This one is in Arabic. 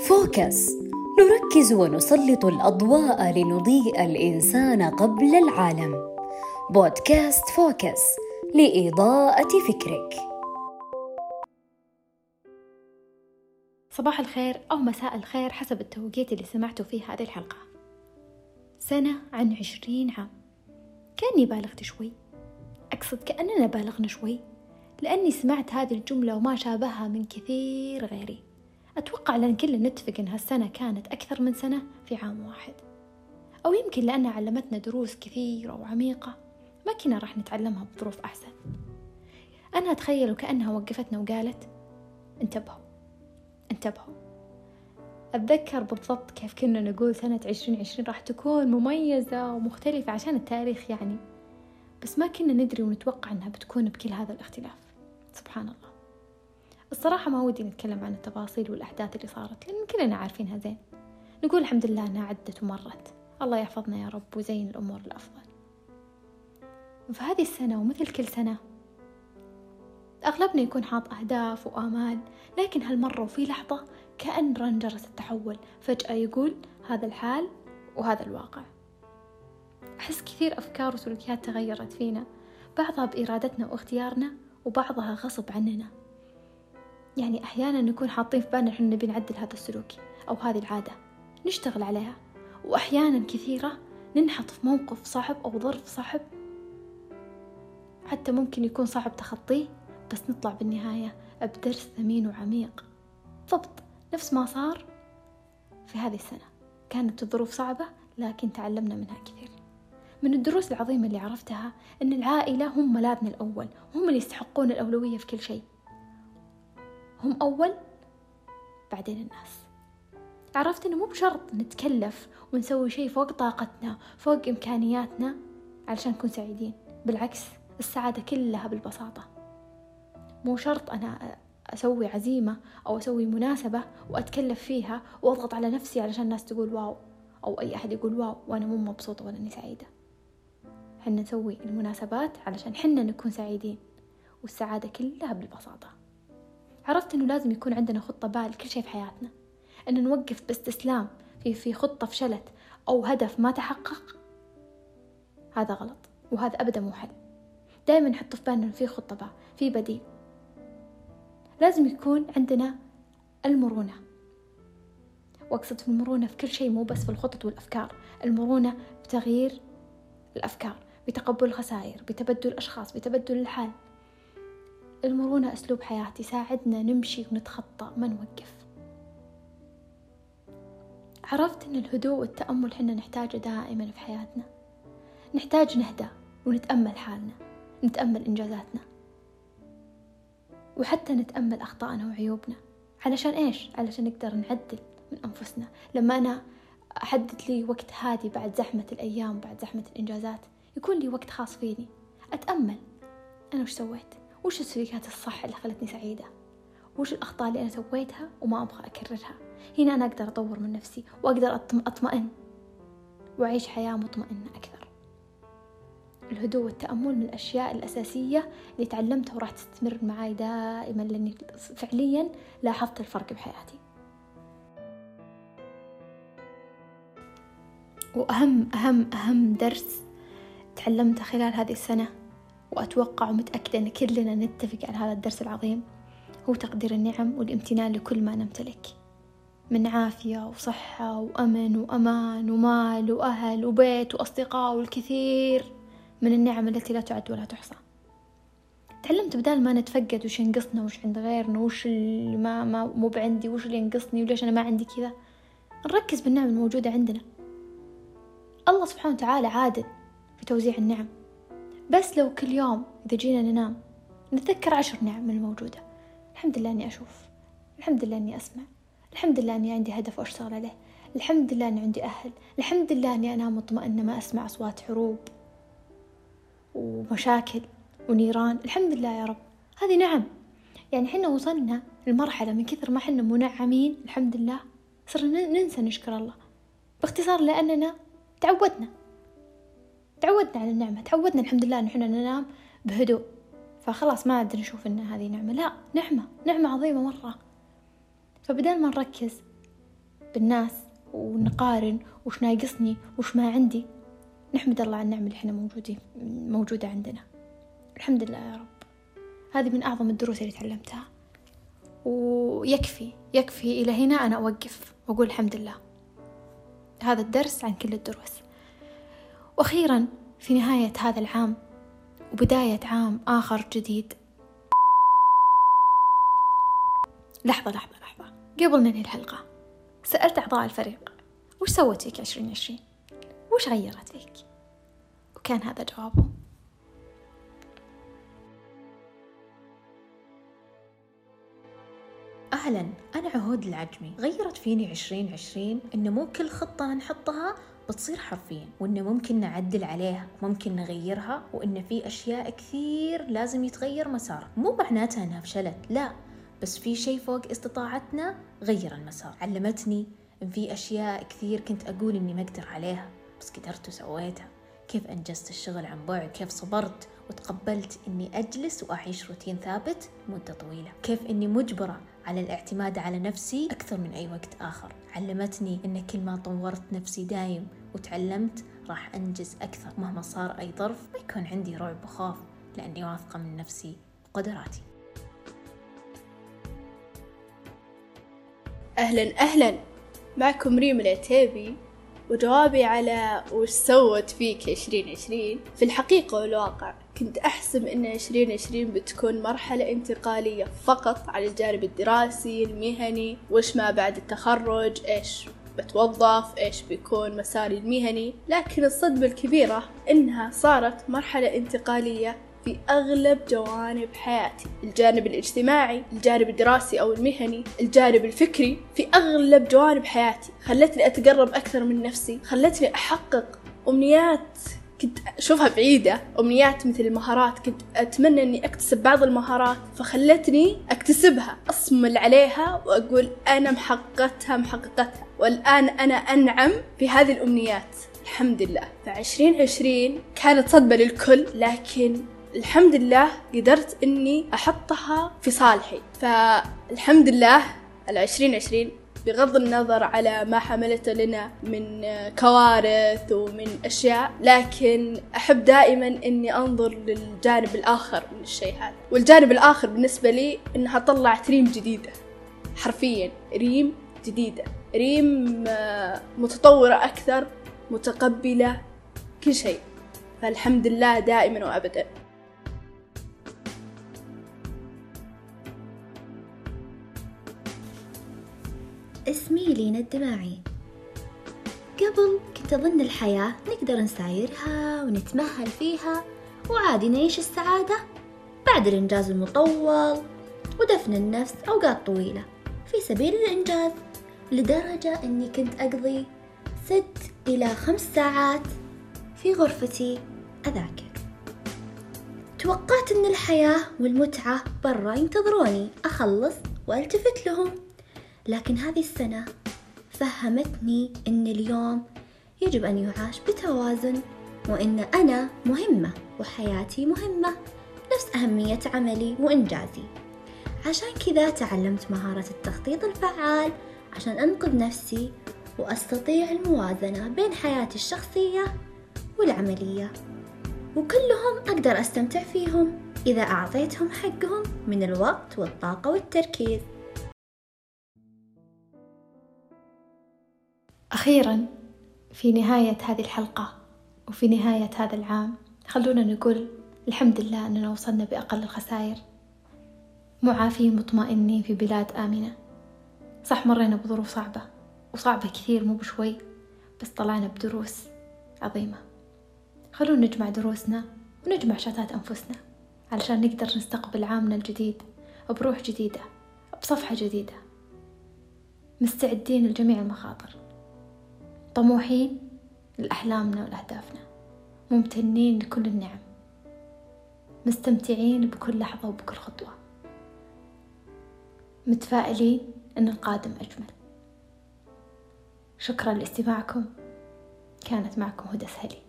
Focus. نركز ونسلط الأضواء لنضيء الإنسان قبل العالم. بودكاست Focus لإضاءة فكرك. صباح الخير أو مساء الخير حسب التوقيت اللي سمعتوا فيه هذه الحلقة. سنة عن عشرين عام. كأني بالغت شوي. أقصد كأننا بالغنا شوي لأني سمعت هذه الجملة وما شابهها من كثير غيري. أتوقع لأن كلنا نتفق إن هالسنة كانت أكثر من سنة في عام واحد. أو يمكن لأنها علمتنا دروس كثيرة وعميقة ما كنا راح نتعلمها بظروف أحسن. أنا أتخيل وكأنها وقفتنا وقالت انتبهوا انتبهوا. أتذكر بالضبط كيف كنا نقول سنة عشرين عشرين راح تكون مميزة ومختلفة عشان التاريخ يعني. بس ما كنا ندري ونتوقع أنها بتكون بكل هذا الاختلاف. سبحان الله. الصراحة ما ودي نتكلم عن التفاصيل والأحداث اللي صارت لأن كلنا عارفينها زين. نقول الحمد لله أنها عدت ومرت. الله يحفظنا يا رب وزين الأمور الأفضل. في هذه السنة ومثل كل سنة أغلبنا يكون حاط أهداف وآمال لكن هالمرة وفي لحظة كأن رنجرة التحول فجأة يقول هذا الحال وهذا الواقع. أحس كثير أفكار وسلوكيات تغيرت فينا. بعضها بإرادتنا وإختيارنا وبعضها غصب عننا. يعني أحيانا نكون حاطين في بالنا إحنا نبي نعدل هذا السلوك أو هذه العادة نشتغل عليها. وأحيانا كثيرة ننحط في موقف صعب أو ظرف صعب. حتى ممكن يكون صعب تخطيه بس نطلع بالنهاية بدرس ثمين وعميق. ضبط نفس ما صار في هذه السنة. كانت الظروف صعبة لكن تعلمنا منها كثير. من الدروس العظيمة اللي عرفتها أن العائلة هم ملاذنا الأول وهم اللي يستحقون الأولوية في كل شيء. هم أول بعدين الناس. عرفت إنه مو بشرط نتكلف ونسوي شيء فوق طاقتنا فوق إمكانياتنا علشان نكون سعيدين. بالعكس السعادة كلها بالبساطة. مو شرط أنا أسوي عزيمة أو أسوي مناسبة وأتكلف فيها وأضغط على نفسي علشان الناس تقول واو أو أي أحد يقول واو وأنا مو مبسوطة ولا أني سعيدة. حنا نسوي المناسبات علشان حنا نكون سعيدين والسعادة كلها بالبساطة. عرفت إنه لازم يكون عندنا خطة بال كل شيء في حياتنا. إن نوقف باستسلام في في خطة فشلت أو هدف ما تحقق. هذا غلط وهذا أبدا مو حل دائما نحط في بالنا إنه في خطة بال في بديل. لازم يكون عندنا المرونة. وأقصد في المرونة في كل شيء مو بس في الخطط والأفكار. المرونة بتغيير الأفكار بتقبل الخسائر بتبدل الأشخاص بتبدل الحال. المرونة أسلوب حياة يساعدنا نمشي ونتخطى ما نوقف. عرفت أن الهدوء والتأمل حنا نحتاجه دائما في حياتنا. نحتاج نهدى ونتأمل حالنا نتأمل إنجازاتنا. وحتى نتأمل أخطائنا وعيوبنا. علشان إيش؟ علشان نقدر نعدل من أنفسنا. لما أنا أحدد لي وقت هادي بعد زحمة الأيام بعد زحمة الإنجازات يكون لي وقت خاص فيني. أتأمل. أنا وش سويت؟ وش السلوكيات الصح اللي خلتني سعيدة؟ وش الأخطاء اللي أنا سويتها وما أبغى أكررها؟ هنا أنا أقدر أطور من نفسي وأقدر أطمئن وأعيش حياة مطمئنة أكثر. الهدوء والتأمل من الأشياء الأساسية اللي تعلمتها وراح تستمر معاي دائما لأني فعليا لاحظت الفرق بحياتي. وأهم أهم أهم درس تعلمته خلال هذه السنة وأتوقع ومتأكدة أن كلنا نتفق على هذا الدرس العظيم. هو تقدير النعم والامتنان لكل ما نمتلك. من عافية وصحة وأمن وأمان ومال وأهل وبيت وأصدقاء والكثير من النعم التي لا تعد ولا تحصى. تعلمت بدال ما نتفقد وش ينقصنا وش عند غيرنا وش اللي ما, ما مو بعندي وش اللي ينقصني وليش أنا ما عندي كذا. نركز بالنعم الموجودة عندنا. الله سبحانه وتعالى عادل في توزيع النعم. بس لو كل يوم إذا جينا ننام نتذكر عشر نعم الموجودة. الحمد لله إني أشوف الحمد لله إني أسمع الحمد لله إني عندي هدف وأشتغل عليه الحمد لله إني عندي أهل الحمد لله إني أنام مطمئنة ما أسمع أصوات حروب ومشاكل ونيران. الحمد لله يا رب. هذه نعم. يعني حنا وصلنا لمرحلة من كثر ما حنا منعمين الحمد لله. صرنا ننسى نشكر الله. باختصار لأننا تعودنا. تعودنا على النعمة تعودنا الحمد لله إن إحنا ننام بهدوء. فخلاص ما عاد نشوف إن هذه نعمة. لا نعمة نعمة عظيمة مرة. فبدال ما نركز بالناس ونقارن وش ناقصني وش ما عندي نحمد الله على النعمة اللي إحنا موجودين موجودة عندنا. الحمد لله يا رب. هذه من أعظم الدروس اللي تعلمتها. ويكفي يكفي إلى هنا أنا أوقف وأقول الحمد لله. هذا الدرس عن كل الدروس. وأخيرا في نهاية هذا العام وبداية عام آخر جديد. لحظة لحظة لحظة. قبل ننهي الحلقة سألت أعضاء الفريق وش سوت فيك عشرين عشرين؟ وش غيرت فيك؟ وكان هذا جوابه. أهلا. أنا عهود العجمي. غيرت فيني عشرين عشرين إنه مو كل خطة نحطها بتصير حرفيا وإنه ممكن نعدل عليها ممكن نغيرها وإنه في أشياء كثير لازم يتغير مسارها مو معناتها إنها فشلت لا بس في شيء فوق استطاعتنا غير المسار. علمتني إن في أشياء كثير كنت أقول إني ما أقدر عليها بس قدرت وسويتها. كيف أنجزت الشغل عن بعد؟ كيف صبرت وتقبلت إني أجلس وأعيش روتين ثابت مدة طويلة؟ كيف إني مجبرة على الاعتماد على نفسي أكثر من أي وقت آخر. علمتني إن كل ما طورت نفسي دايم وتعلمت راح أنجز أكثر. مهما صار أي ظرف ما يكون عندي رعب وخوف لأني واثقة من نفسي وقدراتي. أهلا أهلا. معكم ريم العتيبي وجوابي على وش سوت فيك عشرين عشرين في الحقيقة والواقع. كنت أحسب أن عشرين عشرين بتكون مرحلة انتقالية فقط على الجانب الدراسي المهني وش ما بعد التخرج إيش بتوظف إيش بيكون مساري المهني. لكن الصدمة الكبيرة إنها صارت مرحلة انتقالية في أغلب جوانب حياتي. الجانب الاجتماعي الجانب الدراسي أو المهني الجانب الفكري في أغلب جوانب حياتي. خلتني أتقرب أكثر من نفسي خلتني أحقق أمنيات كنت أشوفها بعيدة أمنيات مثل المهارات كنت أتمنى أني أكتسب بعض المهارات فخلتني أكتسبها أصمل عليها وأقول أنا محققتها محققتها. والآن أنا أنعم في هذه الأمنيات. الحمد لله. فعشرين عشرين كانت صدمة للكل لكن الحمد لله قدرت إني أحطها في صالحي. فالحمد لله العشرين عشرين بغض النظر على ما حملته لنا من كوارث ومن أشياء لكن أحب دائما أني أنظر للجانب الآخر من الشيء هذا. والجانب الآخر بالنسبة لي أنها طلعت ريم جديدة. حرفيا ريم جديدة. ريم متطورة أكثر متقبلة كل شيء. فالحمد لله دائما وأبدا. اسمي لينا الدماعي. قبل كنت أظن الحياة نقدر نسايرها ونتمهل فيها وعادي نعيش السعادة بعد الإنجاز المطول ودفن النفس أوقات طويلة في سبيل الإنجاز لدرجة أني كنت أقضي ست إلى خمس ساعات في غرفتي أذاكر. توقعت أن الحياة والمتعة برا ينتظروني أخلص وألتفت لهم. لكن هذه السنة فهمتني أن اليوم يجب أن يعاش بتوازن وأن أنا مهمة وحياتي مهمة. نفس أهمية عملي وإنجازي. عشان كذا تعلمت مهارة التخطيط الفعال عشان أنقذ نفسي وأستطيع الموازنة بين حياتي الشخصية والعملية. وكلهم أقدر أستمتع فيهم إذا أعطيتهم حقهم من الوقت والطاقة والتركيز. أخيرا في نهاية هذه الحلقة وفي نهاية هذا العام خلونا نقول الحمد لله أننا وصلنا بأقل الخسائر. معافين مطمئنين في بلاد آمنة. صح مرينا بظروف صعبة وصعبة كثير مو بشوي بس طلعنا بدروس عظيمة. خلونا نجمع دروسنا ونجمع شتات أنفسنا علشان نقدر نستقبل عامنا الجديد بروح جديدة بصفحة جديدة. مستعدين لجميع المخاطر. طموحين لأحلامنا ولأهدافنا. ممتنين لكل النعم. مستمتعين بكل لحظة وبكل خطوة. متفائلين أن القادم أجمل. شكرا لاستماعكم. كانت معكم هدى سهلي.